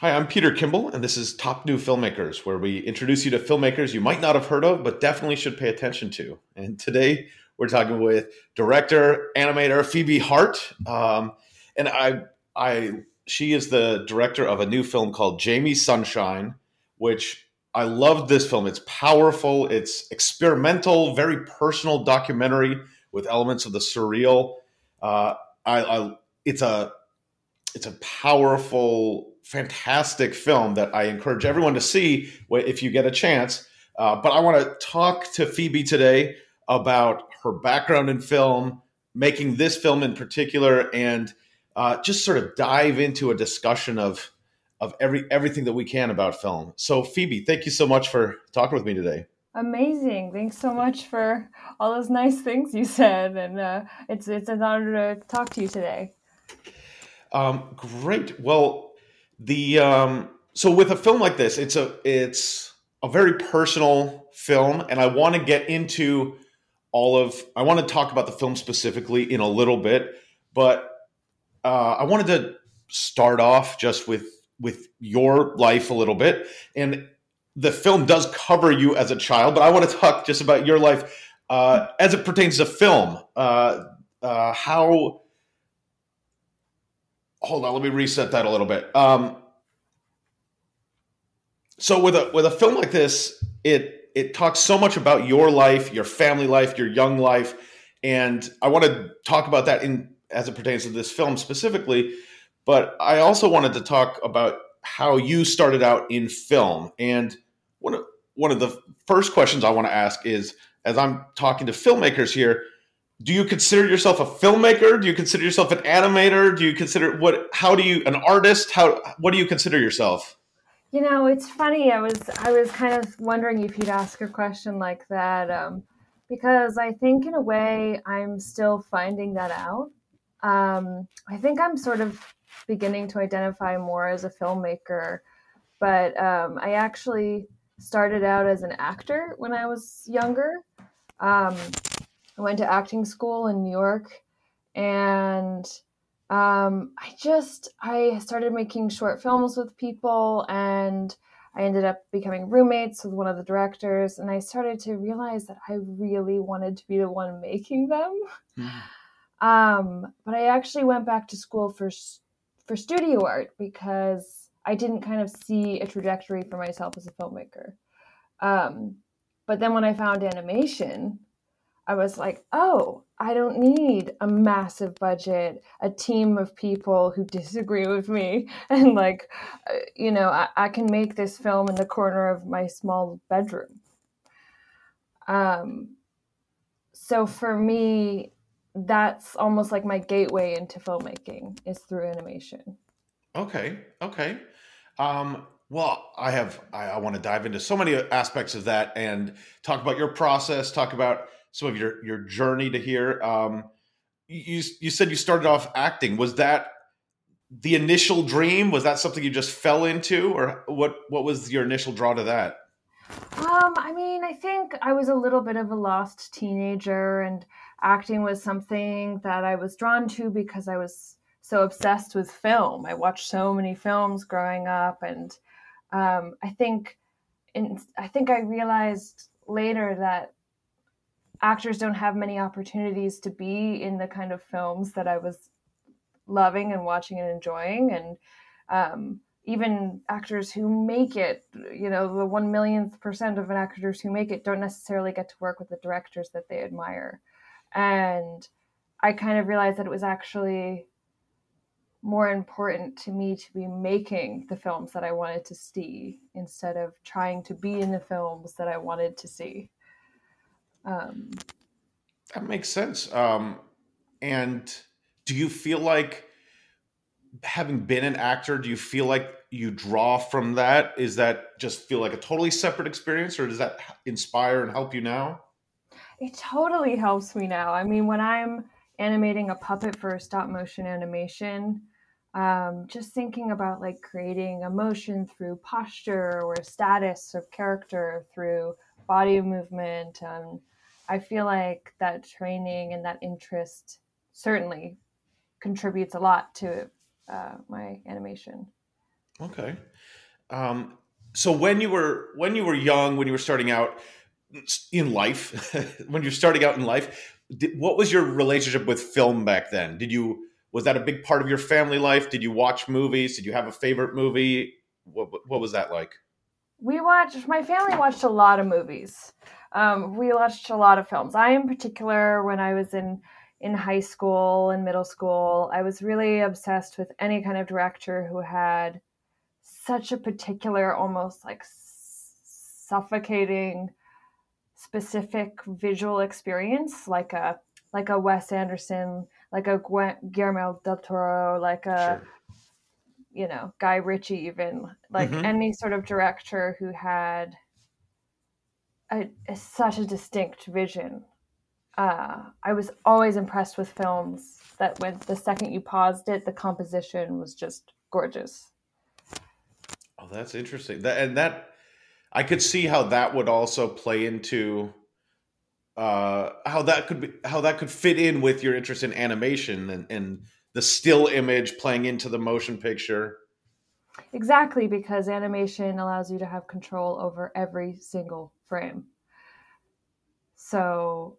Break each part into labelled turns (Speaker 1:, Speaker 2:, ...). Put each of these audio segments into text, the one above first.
Speaker 1: Hi, I'm Peter Kimball, and this is Top New Filmmakers, where we introduce you to filmmakers you might not have heard of, but definitely should pay attention to. And today we're talking with director, animator Phoebe Hart, um, and I, I, she is the director of a new film called Jamie Sunshine, which I loved. This film, it's powerful, it's experimental, very personal documentary with elements of the surreal. Uh, I, I, it's a, it's a powerful fantastic film that I encourage everyone to see if you get a chance. Uh, but I want to talk to Phoebe today about her background in film, making this film in particular, and uh, just sort of dive into a discussion of of every everything that we can about film. So, Phoebe, thank you so much for talking with me today.
Speaker 2: Amazing! Thanks so much for all those nice things you said, and uh, it's it's an honor to talk to you today.
Speaker 1: Um, great. Well, the um, so with a film like this, it's a it's a very personal film, and I want to get into all of. I want to talk about the film specifically in a little bit, but uh, I wanted to start off just with with your life a little bit, and the film does cover you as a child, but I want to talk just about your life uh, as it pertains to film. Uh, uh, how hold on, let me reset that a little bit. Um, so with a with a film like this, it it talks so much about your life, your family life, your young life, and I want to talk about that in as it pertains to this film specifically. But I also wanted to talk about how you started out in film, and one of one of the first questions I want to ask is, as I'm talking to filmmakers here, do you consider yourself a filmmaker? Do you consider yourself an animator? Do you consider what? How do you an artist? How what do you consider yourself?
Speaker 2: You know, it's funny. I was I was kind of wondering if you'd ask a question like that, um, because I think in a way I'm still finding that out. Um, I think I'm sort of beginning to identify more as a filmmaker, but um, I actually started out as an actor when I was younger. Um, I went to acting school in New York, and um, I just I started making short films with people, and I ended up becoming roommates with one of the directors, and I started to realize that I really wanted to be the one making them. Mm-hmm. Um, but I actually went back to school for for studio art because I didn't kind of see a trajectory for myself as a filmmaker. Um, but then when I found animation, I was like, oh, I don't need a massive budget, a team of people who disagree with me. And like, uh, you know, I, I can make this film in the corner of my small bedroom. Um, so for me, that's almost like my gateway into filmmaking is through animation.
Speaker 1: Okay. Okay. Um, well, I have, I, I want to dive into so many aspects of that and talk about your process, talk about some of your your journey to here. Um, you you said you started off acting. Was that the initial dream? Was that something you just fell into, or what? What was your initial draw to that?
Speaker 2: Um, I mean, I think I was a little bit of a lost teenager, and acting was something that I was drawn to because I was so obsessed with film. I watched so many films growing up, and um, I think, in, I think I realized later that actors don't have many opportunities to be in the kind of films that I was loving and watching and enjoying. And um, even actors who make it, you know, the one millionth percent of an actors who make it don't necessarily get to work with the directors that they admire. And I kind of realized that it was actually more important to me to be making the films that I wanted to see instead of trying to be in the films that I wanted to see. Um,
Speaker 1: that makes sense. Um, and do you feel like having been an actor, do you feel like you draw from that? Is that just feel like a totally separate experience, or does that inspire and help you now?
Speaker 2: It totally helps me now. I mean, when I'm animating a puppet for a stop motion animation, um, just thinking about like creating emotion through posture or status of character through body movement. Um, I feel like that training and that interest certainly contributes a lot to uh, my animation.
Speaker 1: Okay. Um, so when you were when you were young, when you were starting out in life, when you're starting out in life, did, what was your relationship with film back then? Did you was that a big part of your family life? Did you watch movies? Did you have a favorite movie? What what was that like?
Speaker 2: We watched. My family watched a lot of movies. Um, we watched a lot of films. I, in particular, when I was in in high school and middle school, I was really obsessed with any kind of director who had such a particular, almost like suffocating, specific visual experience, like a like a Wes Anderson, like a Guillermo del Toro, like a sure. you know Guy Ritchie, even like mm-hmm. any sort of director who had a, a, such a distinct vision. Uh, I was always impressed with films that when the second you paused it, the composition was just gorgeous.
Speaker 1: Oh, that's interesting. That and that I could see how that would also play into uh, how that could be how that could fit in with your interest in animation and, and the still image playing into the motion picture.
Speaker 2: Exactly, because animation allows you to have control over every single frame. So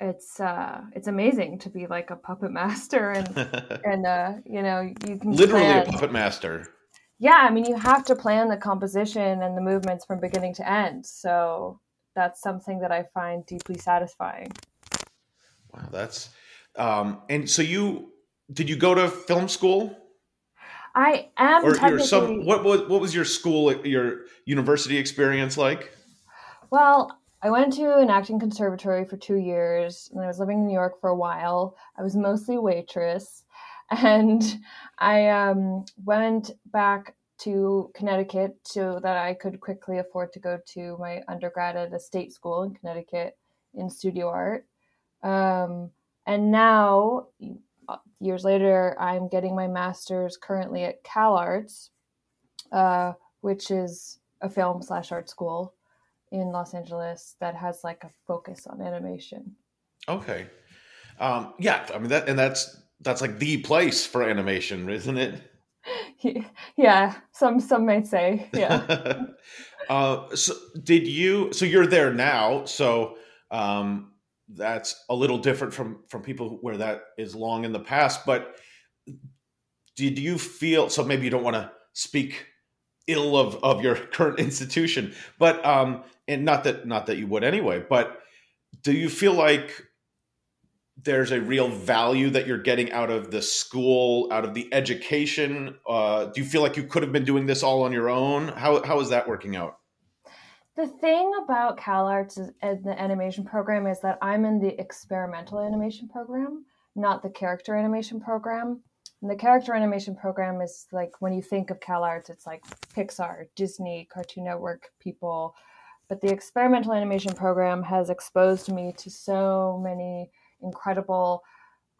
Speaker 2: it's uh it's amazing to be like a puppet master and and uh you know you can
Speaker 1: literally plan. a puppet master
Speaker 2: yeah i mean you have to plan the composition and the movements from beginning to end. So that's something that i find deeply satisfying.
Speaker 1: Wow that's um and so you did you go to film school?
Speaker 2: I am or technically... some
Speaker 1: what was what was your school your university experience like?
Speaker 2: Well I went to an acting conservatory for two years, and I was living in New York for a while. I was mostly waitress, and I um, went back to Connecticut so that I could quickly afford to go to my undergrad at a state school in Connecticut in studio art. Um, and now, years later, I'm getting my master's currently at CalArts, uh, which is a film slash art school in Los Angeles that has like a focus on animation.
Speaker 1: Okay. Um, yeah, I mean that, and that's that's like the place for animation, isn't it?
Speaker 2: Yeah, some some might say, yeah.
Speaker 1: uh, so did you? So you're there now. So um, that's a little different from from people where that is long in the past. But did you feel? So maybe you don't want to speak ill of of your current institution, but um, and not that not that you would anyway, but do you feel like there's a real value that you're getting out of the school, out of the education? Uh, do you feel like you could have been doing this all on your own? How how is that working out?
Speaker 2: The thing about CalArts and the animation program is that I'm in the experimental animation program, not the character animation program. And the character animation program is like when you think of CalArts, it's like Pixar, Disney, Cartoon Network people but the experimental animation program has exposed me to so many incredible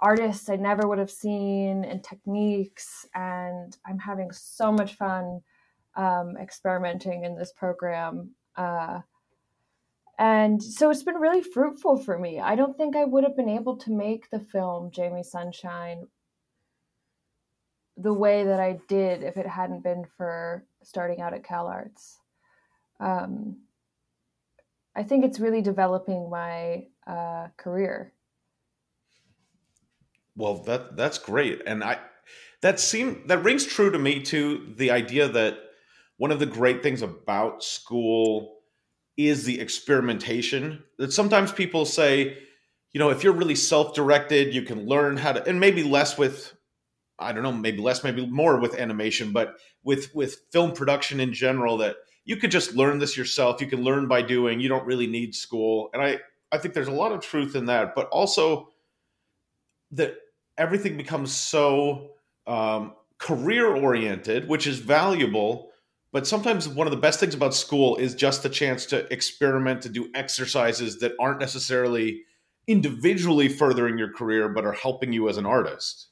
Speaker 2: artists I never would have seen and techniques. And I'm having so much fun um, experimenting in this program. Uh, and so it's been really fruitful for me. I don't think I would have been able to make the film Jamie Sunshine the way that I did if it hadn't been for starting out at CalArts. Um, I think it's really developing my uh, career.
Speaker 1: Well, that that's great, and I that seem that rings true to me too. The idea that one of the great things about school is the experimentation. That sometimes people say, you know, if you're really self-directed, you can learn how to, and maybe less with I don't know, maybe less, maybe more with animation, but with with film production in general, that you could just learn this yourself. You can learn by doing. You don't really need school. And I, I think there's a lot of truth in that, but also that everything becomes so um, career oriented, which is valuable. But sometimes one of the best things about school is just the chance to experiment, to do exercises that aren't necessarily individually furthering your career, but are helping you as an artist.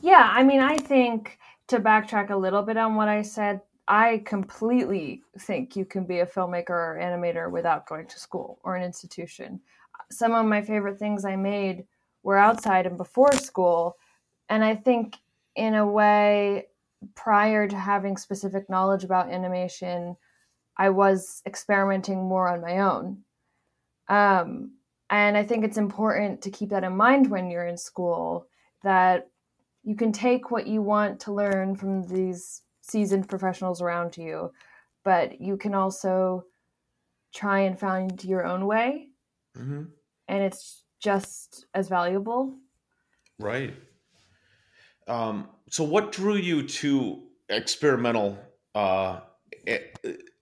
Speaker 2: Yeah, I mean, I think to backtrack a little bit on what I said I completely think you can be a filmmaker or animator without going to school or an institution. Some of my favorite things I made were outside and before school. And I think, in a way, prior to having specific knowledge about animation, I was experimenting more on my own. Um, and I think it's important to keep that in mind when you're in school that you can take what you want to learn from these seasoned professionals around you, but you can also try and find your own way. Mm-hmm. And it's just as valuable.
Speaker 1: Right. Um, so, what drew you to experimental uh, a-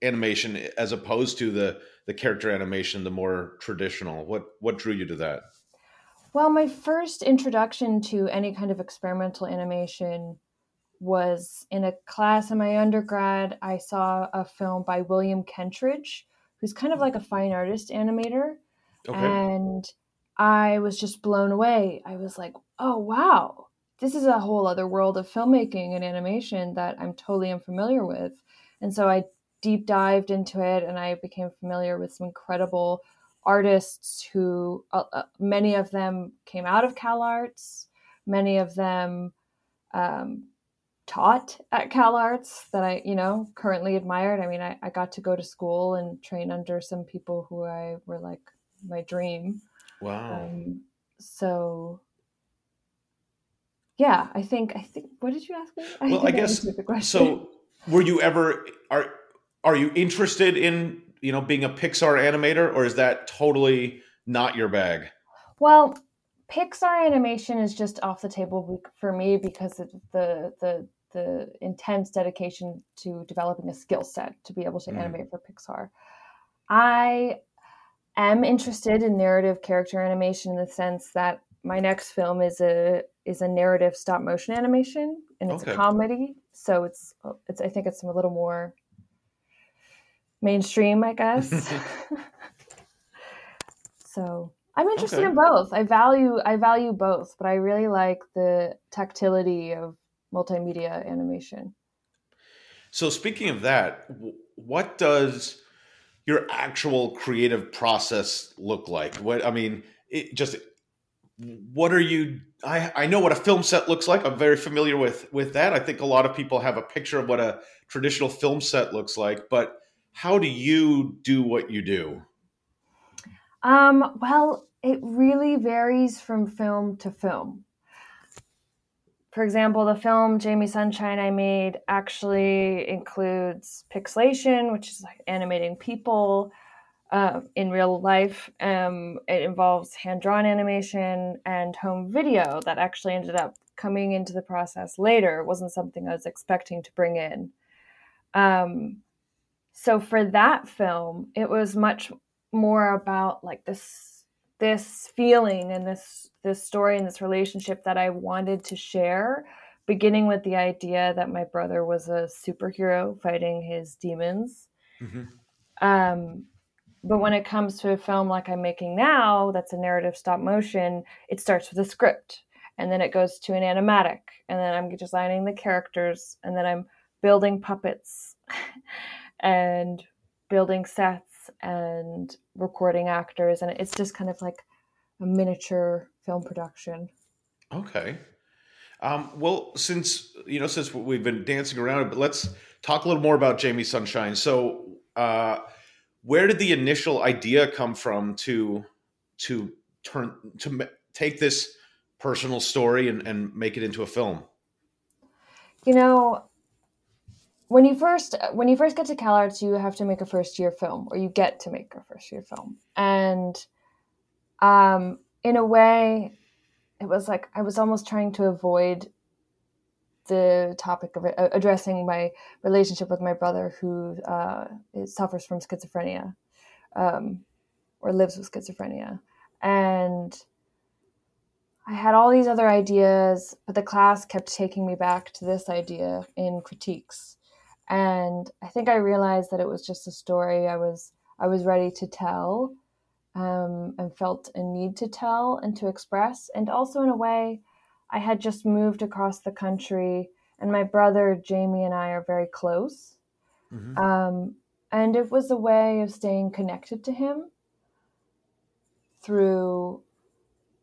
Speaker 1: animation as opposed to the the character animation, the more traditional? What what drew you to that?
Speaker 2: Well, my first introduction to any kind of experimental animation was in a class in my undergrad. I saw a film by William Kentridge, who's kind of like a fine artist animator. Okay. And I was just blown away. I was like, oh, wow, this is a whole other world of filmmaking and animation that I'm totally unfamiliar with. And so I deep dived into it and I became familiar with some incredible artists who, uh, uh, many of them came out of CalArts, many of them um, taught at CalArts that I, you know, currently admired. I mean, I, I got to go to school and train under some people who I were like my dream.
Speaker 1: Wow. Um,
Speaker 2: so yeah, I think I think what did you ask me?
Speaker 1: I well, I guess so. Were you ever are are you interested in you know being a Pixar animator, or is that totally not your bag?
Speaker 2: Well, Pixar animation is just off the table for me because of the the the intense dedication to developing a skill set to be able to mm. animate for Pixar. I am interested in narrative character animation in the sense that my next film is a is a narrative stop motion animation and it's okay. a comedy so it's it's i think it's a little more mainstream i guess so i'm interested okay. in both i value i value both but i really like the tactility of multimedia animation
Speaker 1: so speaking of that what does your actual creative process look like? What I mean, it just what are you I, I know what a film set looks like. I'm very familiar with with that. I think a lot of people have a picture of what a traditional film set looks like but how do you do what you do?
Speaker 2: Um, well it really varies from film to film for example, the film Jamie Sunshine I made actually includes pixelation, which is like animating people uh, in real life. Um, it involves hand drawn animation and home video that actually ended up coming into the process later. It wasn't something I was expecting to bring in. Um, so for that film, it was much more about like this this feeling and this this story and this relationship that I wanted to share, beginning with the idea that my brother was a superhero fighting his demons. Mm-hmm. Um, but when it comes to a film like I'm making now, that's a narrative stop motion, it starts with a script and then it goes to an animatic and then I'm designing the characters and then I'm building puppets and building sets and recording actors and it's just kind of like a miniature film production.
Speaker 1: Okay. Um, well since you know since we've been dancing around but let's talk a little more about jamie sunshine. So uh, where did the initial idea come from to to turn to take this personal story and, and make it into a film?
Speaker 2: You know when you first when you first get to CalArts, you have to make a first year film, or you get to make a first year film, and um, in a way, it was like I was almost trying to avoid the topic of uh, addressing my relationship with my brother, who uh, suffers from schizophrenia, um, or lives with schizophrenia, and I had all these other ideas, but the class kept taking me back to this idea in critiques and I think I realized that it was just a story I was I was ready to tell um, and felt a need to tell and to express, and also in a way, I had just moved across the country, and my brother Jamie and I are very close, Mm-hmm. Um, and it was a way of staying connected to him through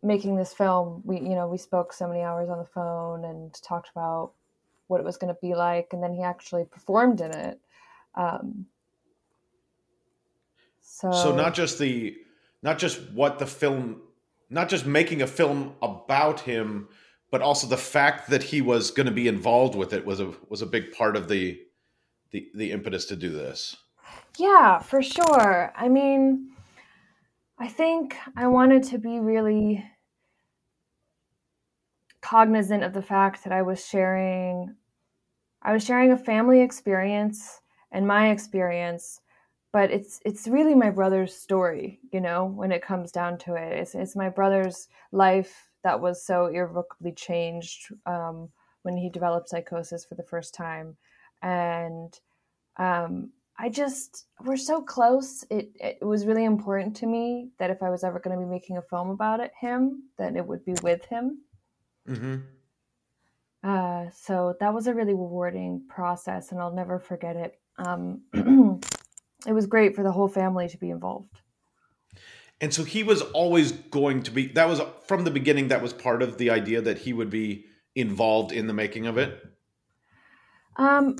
Speaker 2: making this film. We, you know, we spoke so many hours on the phone and talked about what it was going to be like, and then he actually performed in it. Um,
Speaker 1: so, so not just the, not just what the film, not just making a film about him, but also the fact that he was going to be involved with it was a was a big part of the the the impetus to do this.
Speaker 2: Yeah, for sure. I mean, I think I wanted to be really cognizant of the fact that I was sharing I was sharing a family experience and my experience, but it's it's really my brother's story, you know, when it comes down to it. It's it's my brother's life that was so irrevocably changed um, when he developed psychosis for the first time, and um, I just we're so close. It it was really important to me that if I was ever going to be making a film about it, him, that it would be with him. Mm-hmm. Uh, so that was a really rewarding process, and I'll never forget it. Um, it was great for the whole family to be involved.
Speaker 1: And so he was always going to be. That was from the beginning. That was part of the idea that he would be involved in the making of it.
Speaker 2: Um,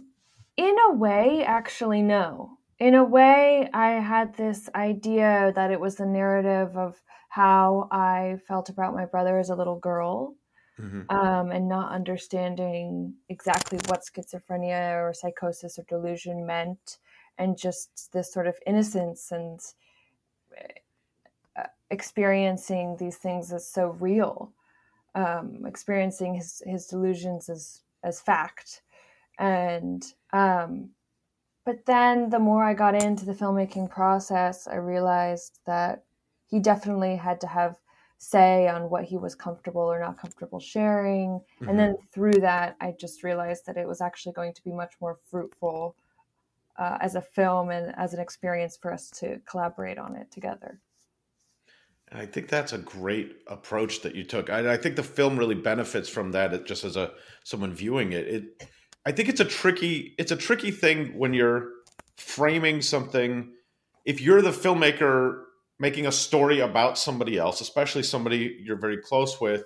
Speaker 2: in a way, actually, no. In a way, I had this idea that it was the narrative of how I felt about my brother as a little girl. Mm-hmm. Um, and not understanding exactly what schizophrenia or psychosis or delusion meant, and just this sort of innocence and uh, experiencing these things as so real, um, experiencing his his delusions as as fact, and um, but then the more I got into the filmmaking process, I realized that he definitely had to have say on what he was comfortable or not comfortable sharing. Mm-hmm. And then through that, I just realized that it was actually going to be much more fruitful uh, as a film and as an experience for us to collaborate on it together.
Speaker 1: And I think that's a great approach that you took. I, I think the film really benefits from that. Just as a someone viewing it, it I think it's a tricky it's a tricky thing when you're framing something. If you're the filmmaker making a story about somebody else, especially somebody you're very close with,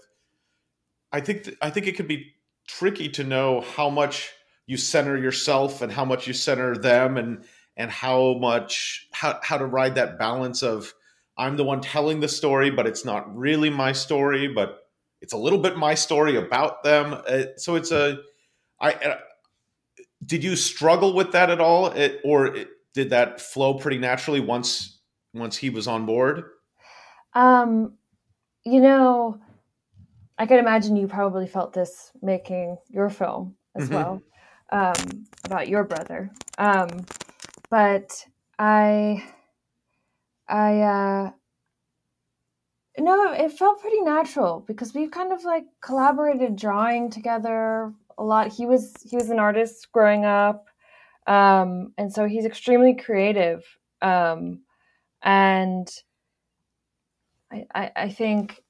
Speaker 1: I think th- I think it can be tricky to know how much you center yourself and how much you center them and and how much how how to ride that balance of I'm the one telling the story, but it's not really my story, but it's a little bit my story about them. Uh, so it's a I uh, did you struggle with that at all, it, or it, did that flow pretty naturally once once he was on board?
Speaker 2: Um, you know, I can imagine you probably felt this making your film as mm-hmm. well um, about your brother. Um, but I, I, uh, no, it felt pretty natural because we've kind of like collaborated drawing together a lot. He was he was an artist growing up, um, and so he's extremely creative. Um, and I, I, I think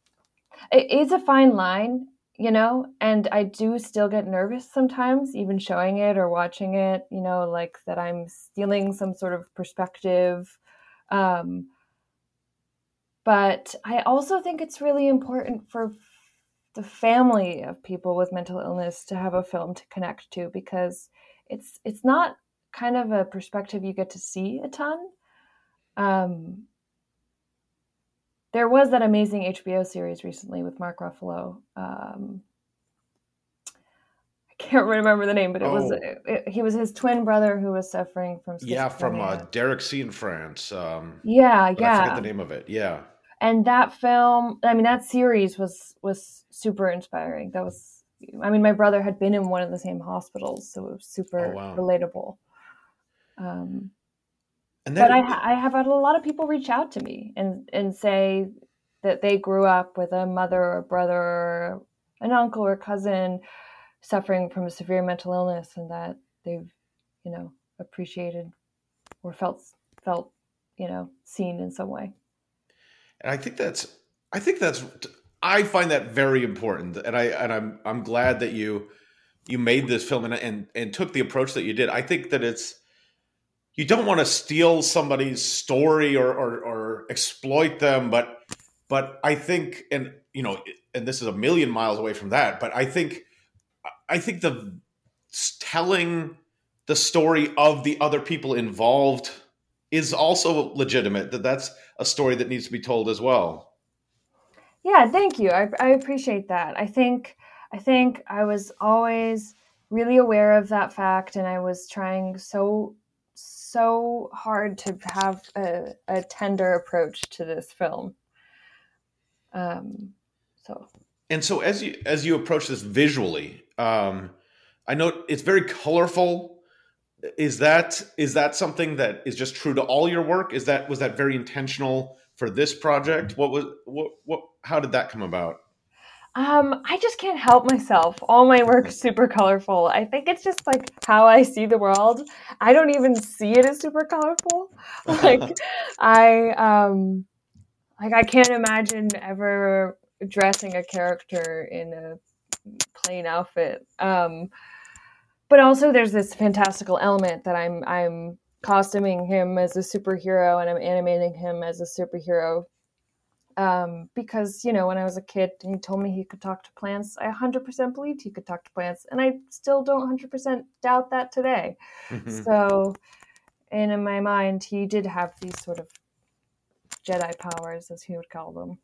Speaker 2: it is a fine line, you know, and I do still get nervous sometimes, even showing it or watching it, you know, like that I'm stealing some sort of perspective. Um, but I also think it's really important for the family of people with mental illness to have a film to connect to because it's it's not kind of a perspective you get to see a ton. Um, there was that amazing HBO series recently with Mark Ruffalo. Um, I can't remember the name, but it oh. was it, it, he was his twin brother who was suffering from
Speaker 1: yeah from uh, Derek Cianfrance. Um,
Speaker 2: yeah, yeah.
Speaker 1: I forget the name of it. Yeah
Speaker 2: and that film i mean that series was was super inspiring that was i mean my brother had been in one of the same hospitals so it was super oh, wow. relatable um and then, but I, I have had a lot of people reach out to me and and say that they grew up with a mother or brother or an uncle or cousin suffering from a severe mental illness and that they've you know appreciated or felt felt you know seen in some way
Speaker 1: and I think that's I think that's I find that very important, and I and I'm I'm glad that you you made this film and and and took the approach that you did. I think that it's you don't want to steal somebody's story or, or, or exploit them, but but I think, and you know, and this is a million miles away from that, but I think I think the telling the story of the other people involved is also legitimate. That that's a story that needs to be told as well.
Speaker 2: Yeah, thank you. I, I appreciate that. I think I think I was always really aware of that fact, and I was trying so so hard to have a, a tender approach to this film. Um, so
Speaker 1: and so as you as you approach this visually, um, I know it's very colorful. Is that is that something that is just true to all your work? Is that was that very intentional for this project? What was what what? How did that come about?
Speaker 2: Um, I just can't help myself. All my work is super colorful. I think it's just like how I see the world. I don't even see it as super colorful. Like I um like I can't imagine ever dressing a character in a plain outfit. Um but also there's this fantastical element that I'm I'm costuming him as a superhero and I'm animating him as a superhero. Um, because you know when I was a kid and he told me he could talk to plants, I 100% believed he could talk to plants, and I still don't 100% doubt that today. Mm-hmm. So, and in my mind, he did have these sort of Jedi powers, as he would call them.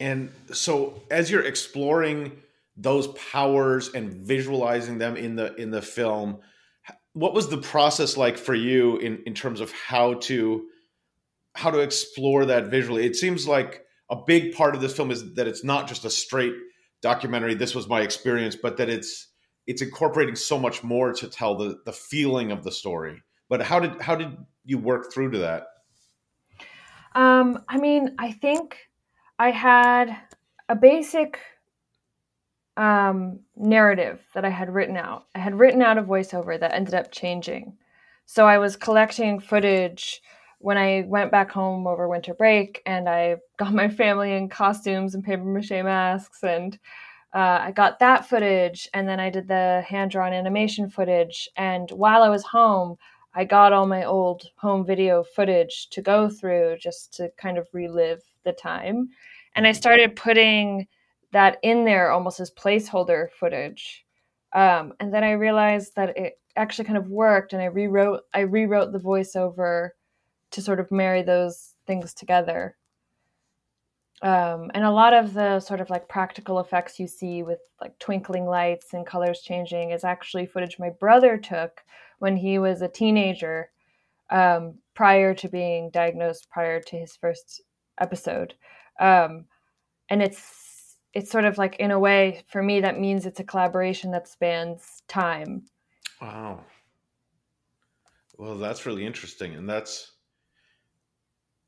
Speaker 1: And so, as you're exploring those powers and visualizing them in the in the film what was the process like for you in in terms of how to how to explore that visually it seems like a big part of this film is that it's not just a straight documentary this was my experience but that it's it's incorporating so much more to tell the the feeling of the story but how did how did you work through to that
Speaker 2: um i mean i think i had a basic um, narrative that I had written out. I had written out a voiceover that ended up changing. So I was collecting footage when I went back home over winter break and I got my family in costumes and paper mache masks and uh, I got that footage and then I did the hand drawn animation footage. And while I was home, I got all my old home video footage to go through just to kind of relive the time. And I started putting that in there almost as placeholder footage. Um, and then I realized that it actually kind of worked, and I rewrote I rewrote the voiceover to sort of marry those things together. Um, and a lot of the sort of like practical effects you see with like twinkling lights and colors changing is actually footage my brother took when he was a teenager um, prior to being diagnosed prior to his first episode. Um, and it's it's sort of like in a way for me that means it's a collaboration that spans time.
Speaker 1: Wow. Well that's really interesting and that's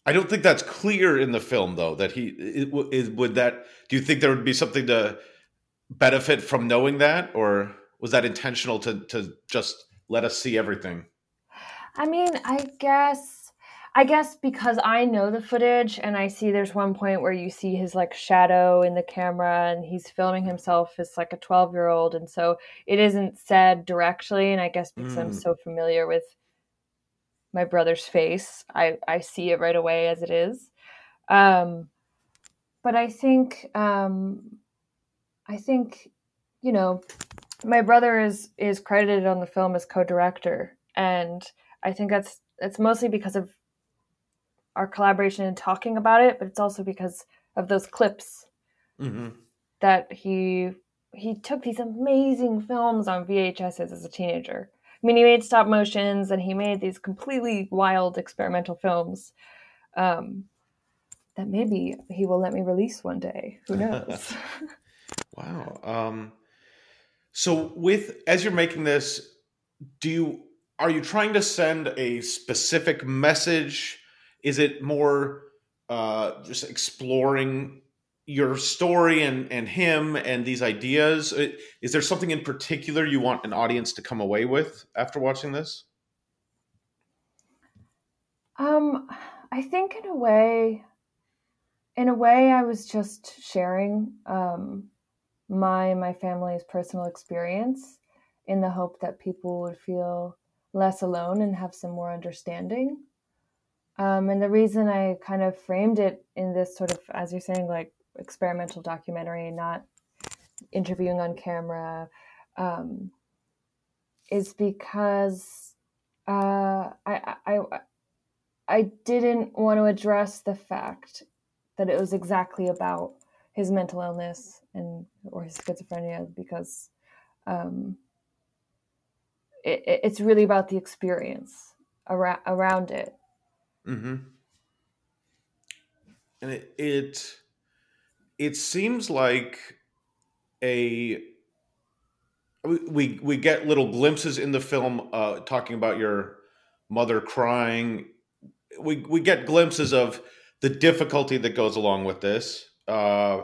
Speaker 1: i don't think that's clear in the film though that he is would that do you think there would be something to benefit from knowing that or was that intentional to to just let us see everything
Speaker 2: i mean i guess I guess because I know the footage and I see there's one point where you see his like shadow in the camera and he's filming himself as like a 12 year old. And so it isn't said directly. And I guess because mm. I'm so familiar with my brother's face, I, I see it right away as it is. Um, but I think, um, I think, you know, my brother is, is credited on the film as co-director. And I think that's, that's mostly because of our collaboration and talking about it, but it's also because of those clips mm-hmm. that he he took these amazing films on VHSs as a teenager. I mean, he made stop motions and he made these completely wild experimental films um, that maybe he will let me release one day. Who knows?
Speaker 1: wow. Um, so, with as you're making this, do you are you trying to send a specific message? Is it more uh, just exploring your story and and him and these ideas? Uh, is there something in particular you want an audience to come away with after watching this?
Speaker 2: Um, I think in a way, in a way, I was just sharing um, my my family's personal experience in the hope that people would feel less alone and have some more understanding. Um, and the reason I kind of framed it in this sort of, as you're saying, like experimental documentary, not interviewing on camera, um, is because uh, I, I, I didn't want to address the fact that it was exactly about his mental illness and or his schizophrenia because um, it, it's really about the experience around around it.
Speaker 1: Mm-hmm. And it, it it seems like a we we get little glimpses in the film uh, talking about your mother crying. We we get glimpses of the difficulty that goes along with this. Uh,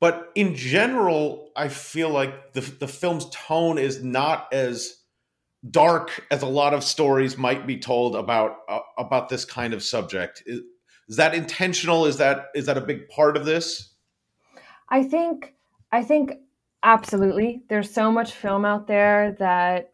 Speaker 1: but in general, I feel like the the film's tone is not as dark as a lot of stories might be told about uh, about this kind of subject. Is, that intentional? Is that is that a big part of this?
Speaker 2: I think I think absolutely. There's so much film out there that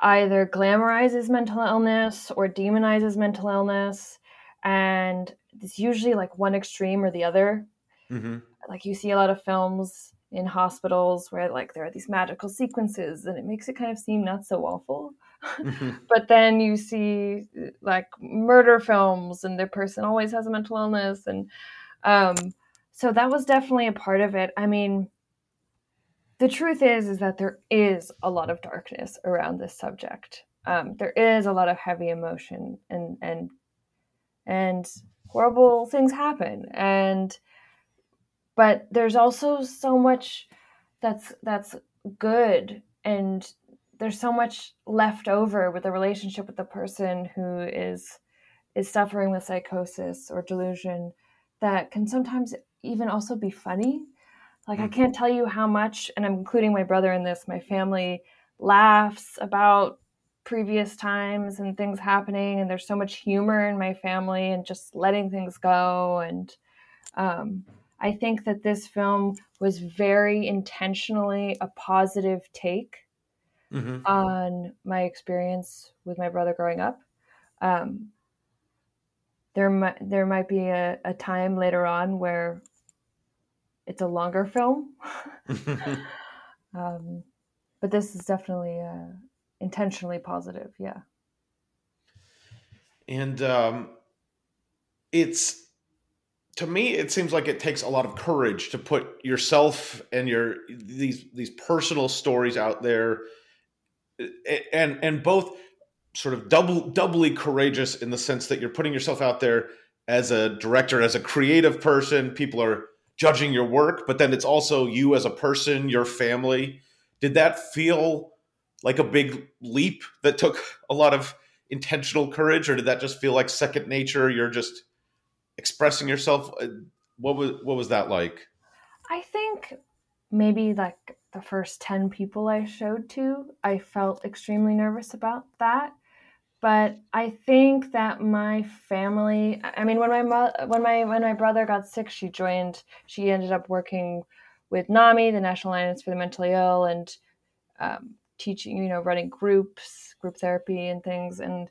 Speaker 2: either glamorizes mental illness or demonizes mental illness, and it's usually like one extreme or the other. Mm-hmm. Like you see a lot of films in hospitals where like there are these magical sequences and it makes it kind of seem not so awful. Mm-hmm. but then you see like murder films and the person always has a mental illness and um, so that was definitely a part of it. I mean the truth is is that there is a lot of darkness around this subject. Um, there is a lot of heavy emotion and and and horrible things happen. And but there's also so much that's that's good and there's so much left over with the relationship with the person who is is suffering with psychosis or delusion that can sometimes even also be funny like i mm. can't tell you how much and i'm including my brother in this my family laughs about previous times and things happening and there's so much humor in my family and just letting things go and um, I think that this film was very intentionally a positive take mm-hmm. on my experience with my brother growing up. Um, there might there might be a, a time later on where it's a longer film, um, but this is definitely uh, intentionally positive. Yeah,
Speaker 1: and um, it's to me it seems like it takes a lot of courage to put yourself and your these these personal stories out there and and both sort of double doubly courageous in the sense that you're putting yourself out there as a director as a creative person. People are judging your work but then it's also you as a person your family. Did that feel like a big leap that took a lot of intentional courage or did that just feel like second nature? You're just expressing yourself uh, what was what was that like?
Speaker 2: I think maybe like the first 10 people i showed to i felt extremely nervous about that. But i think that my family i mean when my mother when my when my brother got sick she joined she ended up working with nami the national alliance for the mentally ill and um, teaching you know running groups group therapy and things. And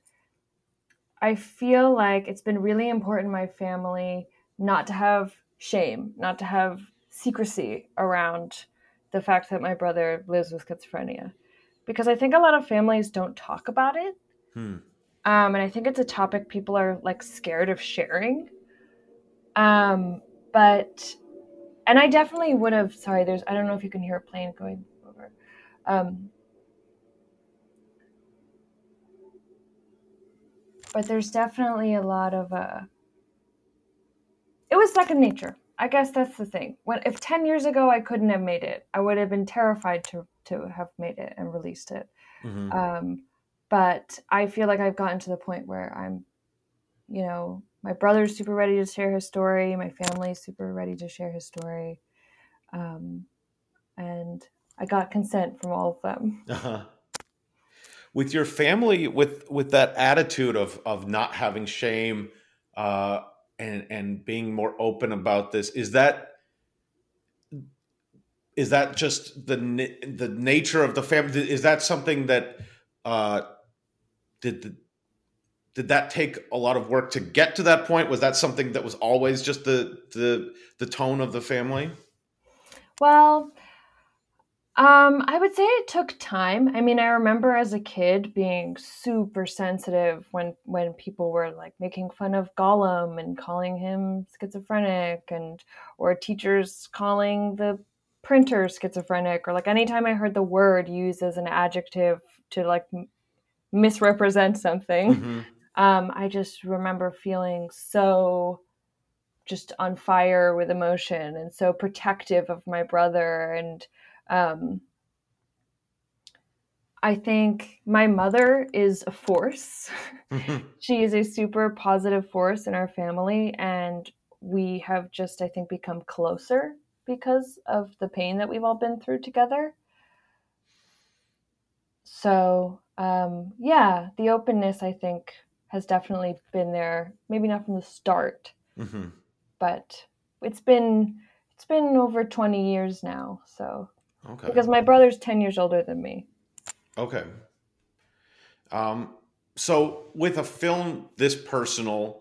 Speaker 2: I feel like it's been really important in my family not to have shame, not to have secrecy around the fact that my brother lives with schizophrenia. Because I think a lot of families don't talk about it. Hmm. Um, and I think it's a topic people are like scared of sharing. Um, but, and I definitely would have, sorry, there's, I don't know if you can hear a plane going over. Um, but there's definitely a lot of uh it was second nature. I guess that's the thing. When if 10 years ago i couldn't have made it i would have been terrified to to have made it and released it. Mm-hmm. um but i feel like i've gotten to the point where i'm you know my brother's super ready to share his story my family's super ready to share his story um and i got consent from all of them. Uh-huh
Speaker 1: with your family with with that attitude of of not having shame uh, and and being more open about this is that is that just the the nature of the family is that something that uh, did the, did that take a lot of work to get to that point? Was that something that was always just the the the tone of the family?
Speaker 2: Well, um, I would say it took time. I mean, I remember as a kid being super sensitive when when people were like making fun of Gollum and calling him schizophrenic, and or teachers calling the printer schizophrenic, or like anytime I heard the word used as an adjective to like misrepresent something. Mm-hmm um, I just remember feeling so just on fire with emotion and so protective of my brother. And um, I think my mother is a force. Mm-hmm. she is a super positive force in our family. And we have just, I think, become closer because of the pain that we've all been through together. So, um, yeah, the openness, I think, has definitely been there. Maybe not from the start, mm-hmm. but it's been it's been over twenty years now. So okay, because my brother's ten years older than me.
Speaker 1: Okay. Um. So with a film this personal.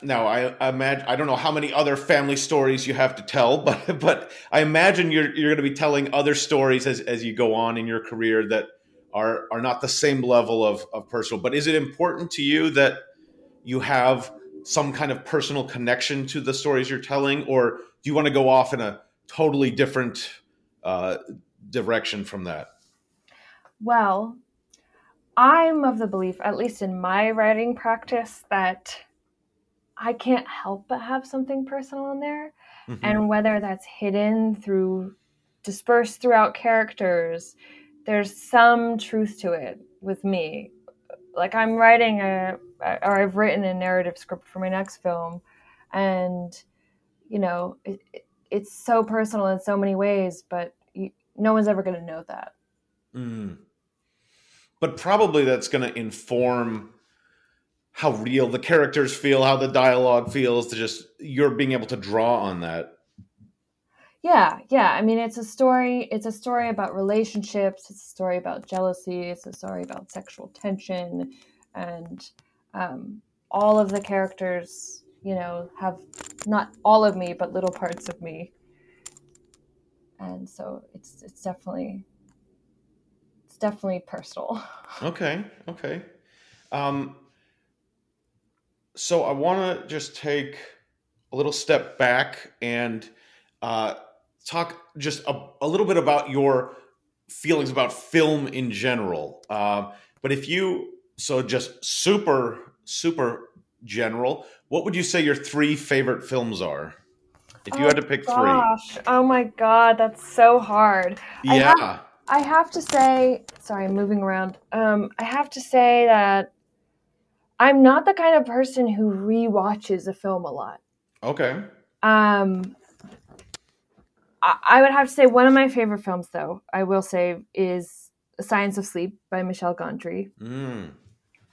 Speaker 1: Now I, imagine I don't know how many other family stories you have to tell, but but I imagine you're you're going to be telling other stories as as you go on in your career that are are not the same level of, of personal. But is it important to you that you have some kind of personal connection to the stories you're telling, or do you want to go off in a totally different uh, direction from that?
Speaker 2: Well, I'm of the belief, at least in my writing practice, that I can't help but have something personal in there. Mm-hmm. And whether that's hidden through dispersed throughout characters, there's some truth to it with me. Like I'm writing a, or I've written a narrative script for my next film, and you know, it, it's so personal in so many ways, but you, no one's ever going to know that.
Speaker 1: Mm. But probably that's going to inform how real the characters feel, how the dialogue feels. To just you're being able to draw on that
Speaker 2: yeah, yeah. I mean, it's a story. It's a story about relationships. It's a story about jealousy. It's a story about sexual tension, and um, all of the characters, you know, have not all of me, but little parts of me. And so it's it's definitely it's definitely personal.
Speaker 1: Okay. Okay. Um, so I want to just take a little step back and uh, talk just a, a little bit about your feelings about film in general. Uh, but if you, so just super, super general, what would you say your three favorite films are? If you oh, had to pick gosh.
Speaker 2: three. Oh my God, that's so hard.
Speaker 1: Yeah.
Speaker 2: I have, I have to say, sorry, I'm moving around. Um, I have to say that I'm not the kind of person who re-watches a film a lot.
Speaker 1: Okay.
Speaker 2: Um, I would have to say one of my favorite films, though, I will say, is Science of Sleep by Michel Gondry. Mm.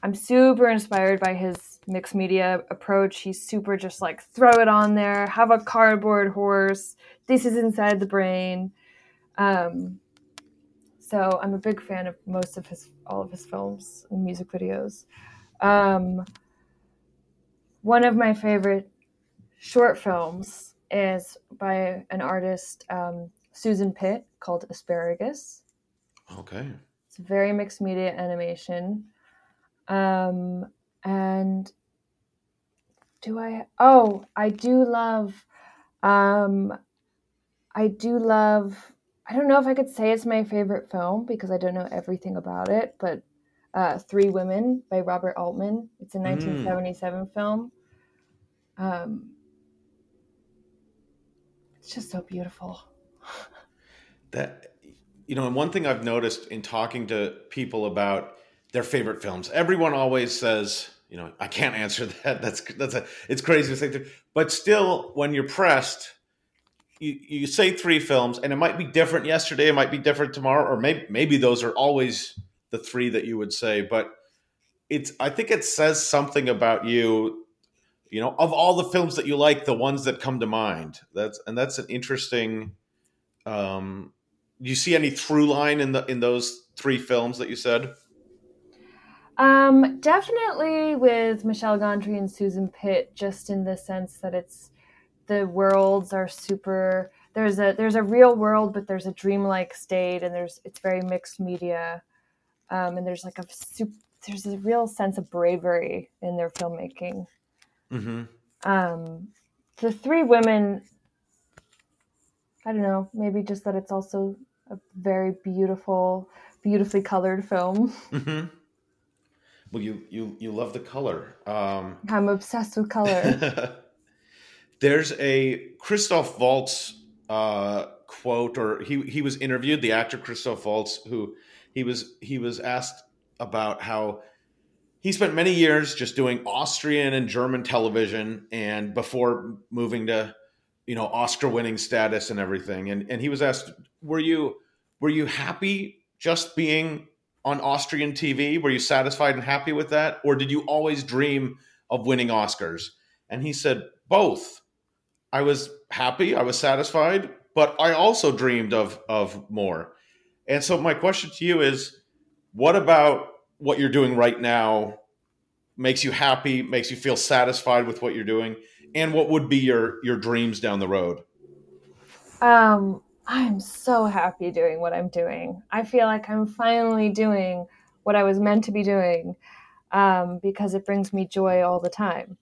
Speaker 2: I'm super inspired by his mixed media approach. He's super just like throw it on there, have a cardboard horse. This is inside the brain. Um, so I'm a big fan of most of his all of his films and music videos. Um, one of my favorite short films is by an artist, um, Susan Pitt, called Asparagus.
Speaker 1: Okay.
Speaker 2: It's very mixed media animation. Um, and do I? Oh, I do love. Um, I do love. I don't know if I could say it's my favorite film because I don't know everything about it, but uh, Three Women by Robert Altman. It's a 1977 mm. film. Um, it's just so beautiful.
Speaker 1: that you know, and one thing I've noticed in talking to people about their favorite films, everyone always says, you know, I can't answer that. That's that's a it's crazy to say, but still, when you're pressed, you you say three films, and it might be different yesterday, it might be different tomorrow, or maybe maybe those are always the three that you would say, but it's I think it says something about you you know of all the films that you like the ones that come to mind that's and that's an interesting um do you see any through line in the in those three films that you said
Speaker 2: Um, definitely with Michel Gondry and Susan Pitt, just in the sense that it's the worlds are super. There's a there's a real world, but there's a dreamlike state, and there's it's very mixed media, um, and there's like a super, there's a real sense of bravery in their filmmaking.
Speaker 1: Mm-hmm.
Speaker 2: Um, the three women, I don't know, maybe just that it's also a very beautiful, beautifully colored film.
Speaker 1: Mm-hmm. Well, you you you love the color. Um,
Speaker 2: I'm obsessed with color.
Speaker 1: there's a Christoph Waltz uh, quote, or he he was interviewed. The actor Christoph Waltz, who he was he was asked about how he spent many years just doing Austrian and German television, and before moving to you know Oscar winning status and everything. And and he was asked, were you were you happy just being on Austrian TV? Were you satisfied and happy with that? Or did you always dream of winning Oscars? And he said, both. I was happy, I was satisfied, but I also dreamed of of more. And so my question to you is what about what you're doing right now makes you happy, makes you feel satisfied with what you're doing? And what would be your your dreams down the road?
Speaker 2: Um I'm so happy doing what I'm doing. I feel like I'm finally doing what I was meant to be doing um, because it brings me joy all the time.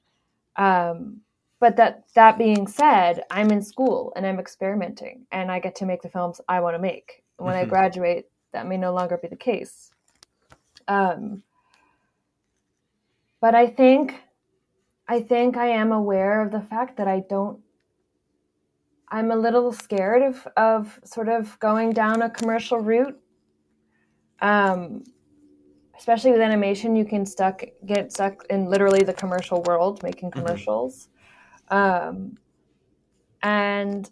Speaker 2: Um, but that that being said, I'm in school and I'm experimenting, and I get to make the films I want to make. When mm-hmm. I graduate, that may no longer be the case. Um, but I think, I think I am aware of the fact that I don't I'm a little scared of of sort of going down a commercial route. Um, especially with animation, you can stuck get stuck in literally the commercial world, making mm-hmm. commercials. Mm-hmm. Um, and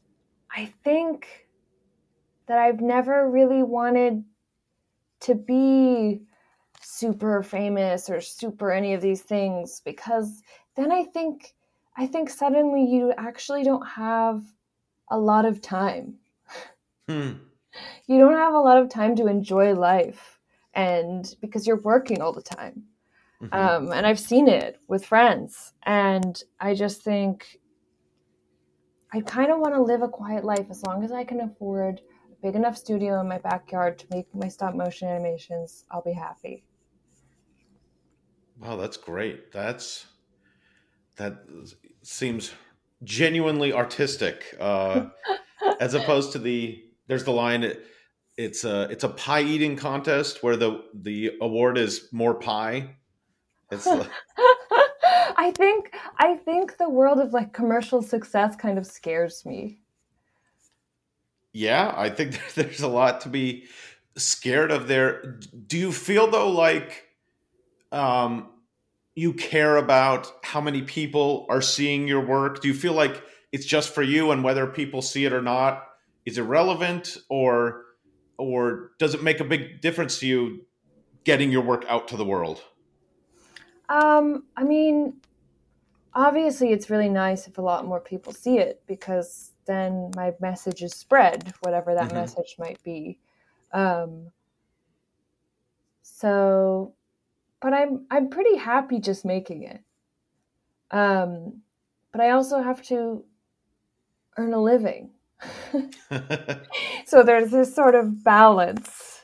Speaker 2: I think that I've never really wanted to be super famous or super any of these things because then I think I think suddenly you actually don't have a lot of time. Hmm. You don't have a lot of time to enjoy life, and because you're working all the time. Mm-hmm. Um, and I've seen it with friends, and I just think I kind of want to live a quiet life as long as I can afford a big enough studio in my backyard to make my stop motion animations. I'll be happy.
Speaker 1: Wow, that's great. That's that seems genuinely artistic, uh, as opposed to the there's the line. It, it's a it's a pie eating contest where the the award is more pie. It's. Like,
Speaker 2: I think I think the world of like commercial success kind of scares me.
Speaker 1: Yeah, I think there's a lot to be scared of there. Do you feel though like um you care about how many people are seeing your work? Do you feel like it's just for you and whether people see it or not is irrelevant or or does it make a big difference to you getting your work out to the world?
Speaker 2: Um, I mean, obviously it's really nice if a lot more people see it because then my message is spread, whatever that mm-hmm. message might be. Um, so but I'm I'm pretty happy just making it. Um, but I also have to earn a living. so there's this sort of balance.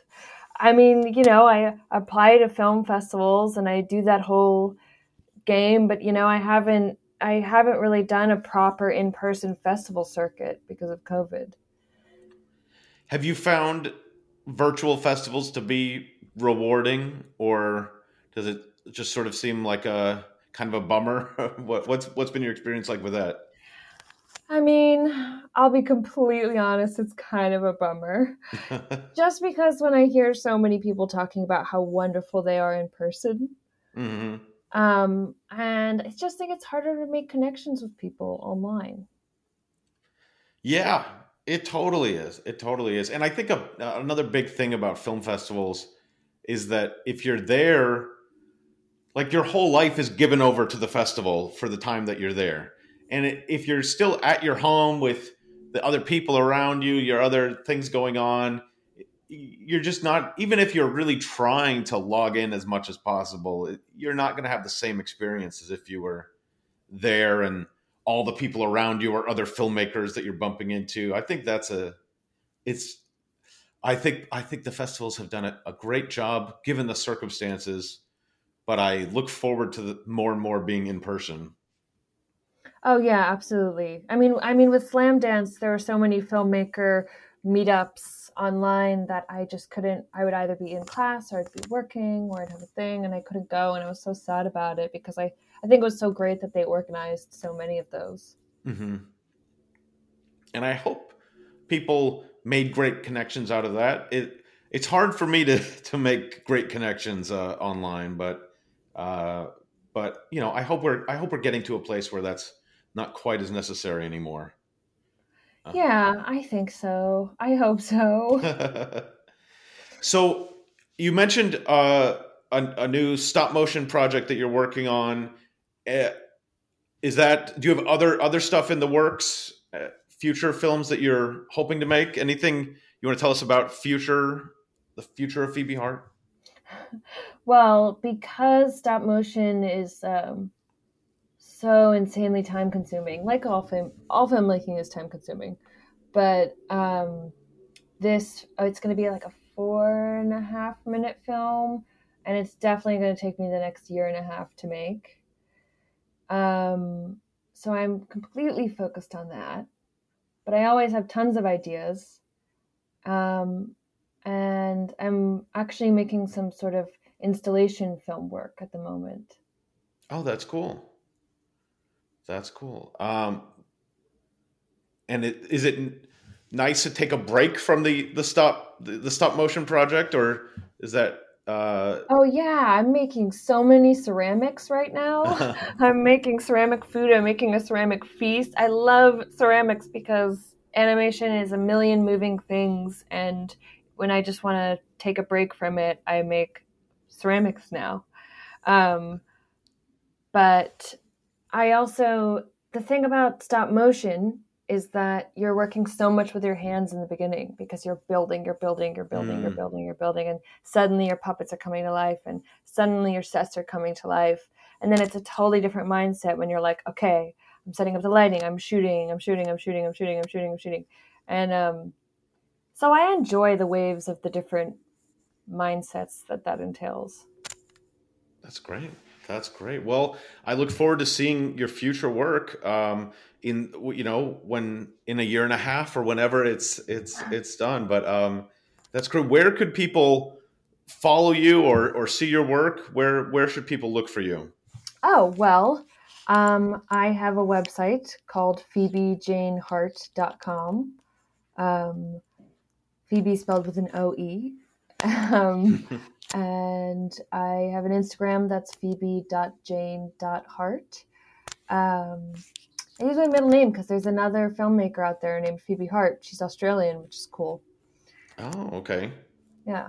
Speaker 2: I mean, you know, I apply to film festivals and I do that whole game, but you know, I haven't I haven't really done a proper in-person festival circuit because of COVID.
Speaker 1: Have you found virtual festivals to be rewarding or does it just sort of seem like a kind of a bummer? what, what's what's been your experience like with that?
Speaker 2: I mean, I'll be completely honest, it's kind of a bummer. just because when I hear so many people talking about how wonderful they are in person, mm-hmm. um, and I just think it's harder to make connections with people online.
Speaker 1: Yeah, it totally is. It totally is. And I think a, another big thing about film festivals is that if you're there like your whole life is given over to the festival for the time that you're there. And it, if you're still at your home with the other people around you, your other things going on, you're just not even if you're really trying to log in as much as possible you're not going to have the same experience as if you were there and all the people around you or other filmmakers that you're bumping into i think that's a it's i think i think the festivals have done a, a great job given the circumstances but i look forward to the, more and more being in person
Speaker 2: oh yeah absolutely i mean i mean with Slamdance there are so many filmmaker meetups online that I just couldn't. I would either be in class or I'd be working or I'd have a thing and I couldn't go. And I was so sad about it because I, I think it was so great that they organized so many of those.
Speaker 1: Mm-hmm. And I hope people made great connections out of that. It it's hard for me to to make great connections uh, online, but uh, but you know, I hope we're I hope we're getting to a place where that's not quite as necessary anymore.
Speaker 2: Uh-huh. Yeah, I think so. I hope so.
Speaker 1: so you mentioned uh, a, a, new stop motion project that you're working on. Uh, is that do you have other other stuff in the works? Uh, future films that you're hoping to make? Anything you want to tell us about future the future of Phoebe Hart?
Speaker 2: Well, because stop motion is um, so insanely time consuming. Like all film, all filmmaking is time consuming, but um, this oh, it's going to be like a four and a half minute film, and it's definitely going to take me the next year and a half to make. Um, so I'm completely focused on that, but I always have tons of ideas. Um, and I'm actually making some sort of installation film work at the moment.
Speaker 1: Oh, that's cool. That's cool. Um, and it, is it nice to take a break from the the stop the, the stop motion project, or is that? Uh...
Speaker 2: Oh yeah, I'm making so many ceramics right now. I'm making ceramic food. I'm making a ceramic feast. I love ceramics because animation is a million moving things, and when I just want to take a break from it, I make ceramics now. Um, but I also, the thing about stop motion is that you're working so much with your hands in the beginning because you're building, you're building, you're building, mm. you're building, you're building, and suddenly your puppets are coming to life, and suddenly your sets are coming to life. And then it's a totally different mindset when you're like, okay, I'm setting up the lighting, I'm shooting, I'm shooting, I'm shooting, I'm shooting, I'm shooting, I'm shooting. And um, so I enjoy the waves of the different mindsets that that entails.
Speaker 1: That's great. That's great. Well, I look forward to seeing your future work. Um, in you know when in a year and a half or whenever it's it's it's done. But um, that's great. Where could people follow you or or see your work? Where where should people look for you?
Speaker 2: Oh well, um, I have a website called PhoebeJaneHart.com. Um, Phoebe spelled with an O E. Um, and I have an Instagram that's phoebe.jane.hart. Um, I use my middle name because there's another filmmaker out there named Phoebe Hart. She's Australian, which is cool.
Speaker 1: Oh, okay.
Speaker 2: Yeah.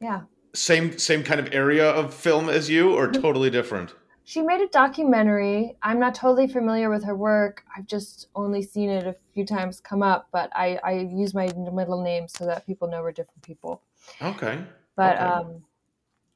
Speaker 2: Yeah.
Speaker 1: Same same kind of area of film as you, or totally different?
Speaker 2: She made a documentary. I'm not totally familiar with her work. I've just only seen it a few times come up, but I, I use my middle name so that people know we're different people.
Speaker 1: Okay.
Speaker 2: But okay. um,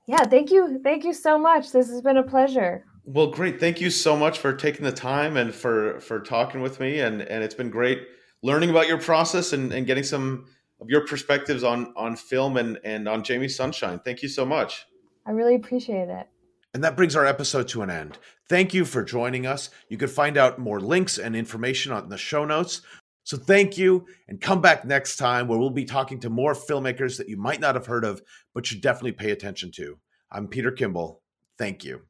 Speaker 2: yeah, thank you, thank you so much. This has been a pleasure.
Speaker 1: Well, great. Thank you so much for taking the time and for for talking with me. And and it's been great learning about your process and, and getting some of your perspectives on on film and and on Jamie Sunshine. Thank you so much.
Speaker 2: I really appreciate it.
Speaker 1: And that brings our episode to an end. Thank you for joining us. You can find out more links and information on the show notes. So thank you and come back next time where we'll be talking to more filmmakers that you might not have heard of, but should definitely pay attention to. I'm Peter Kimball. Thank you.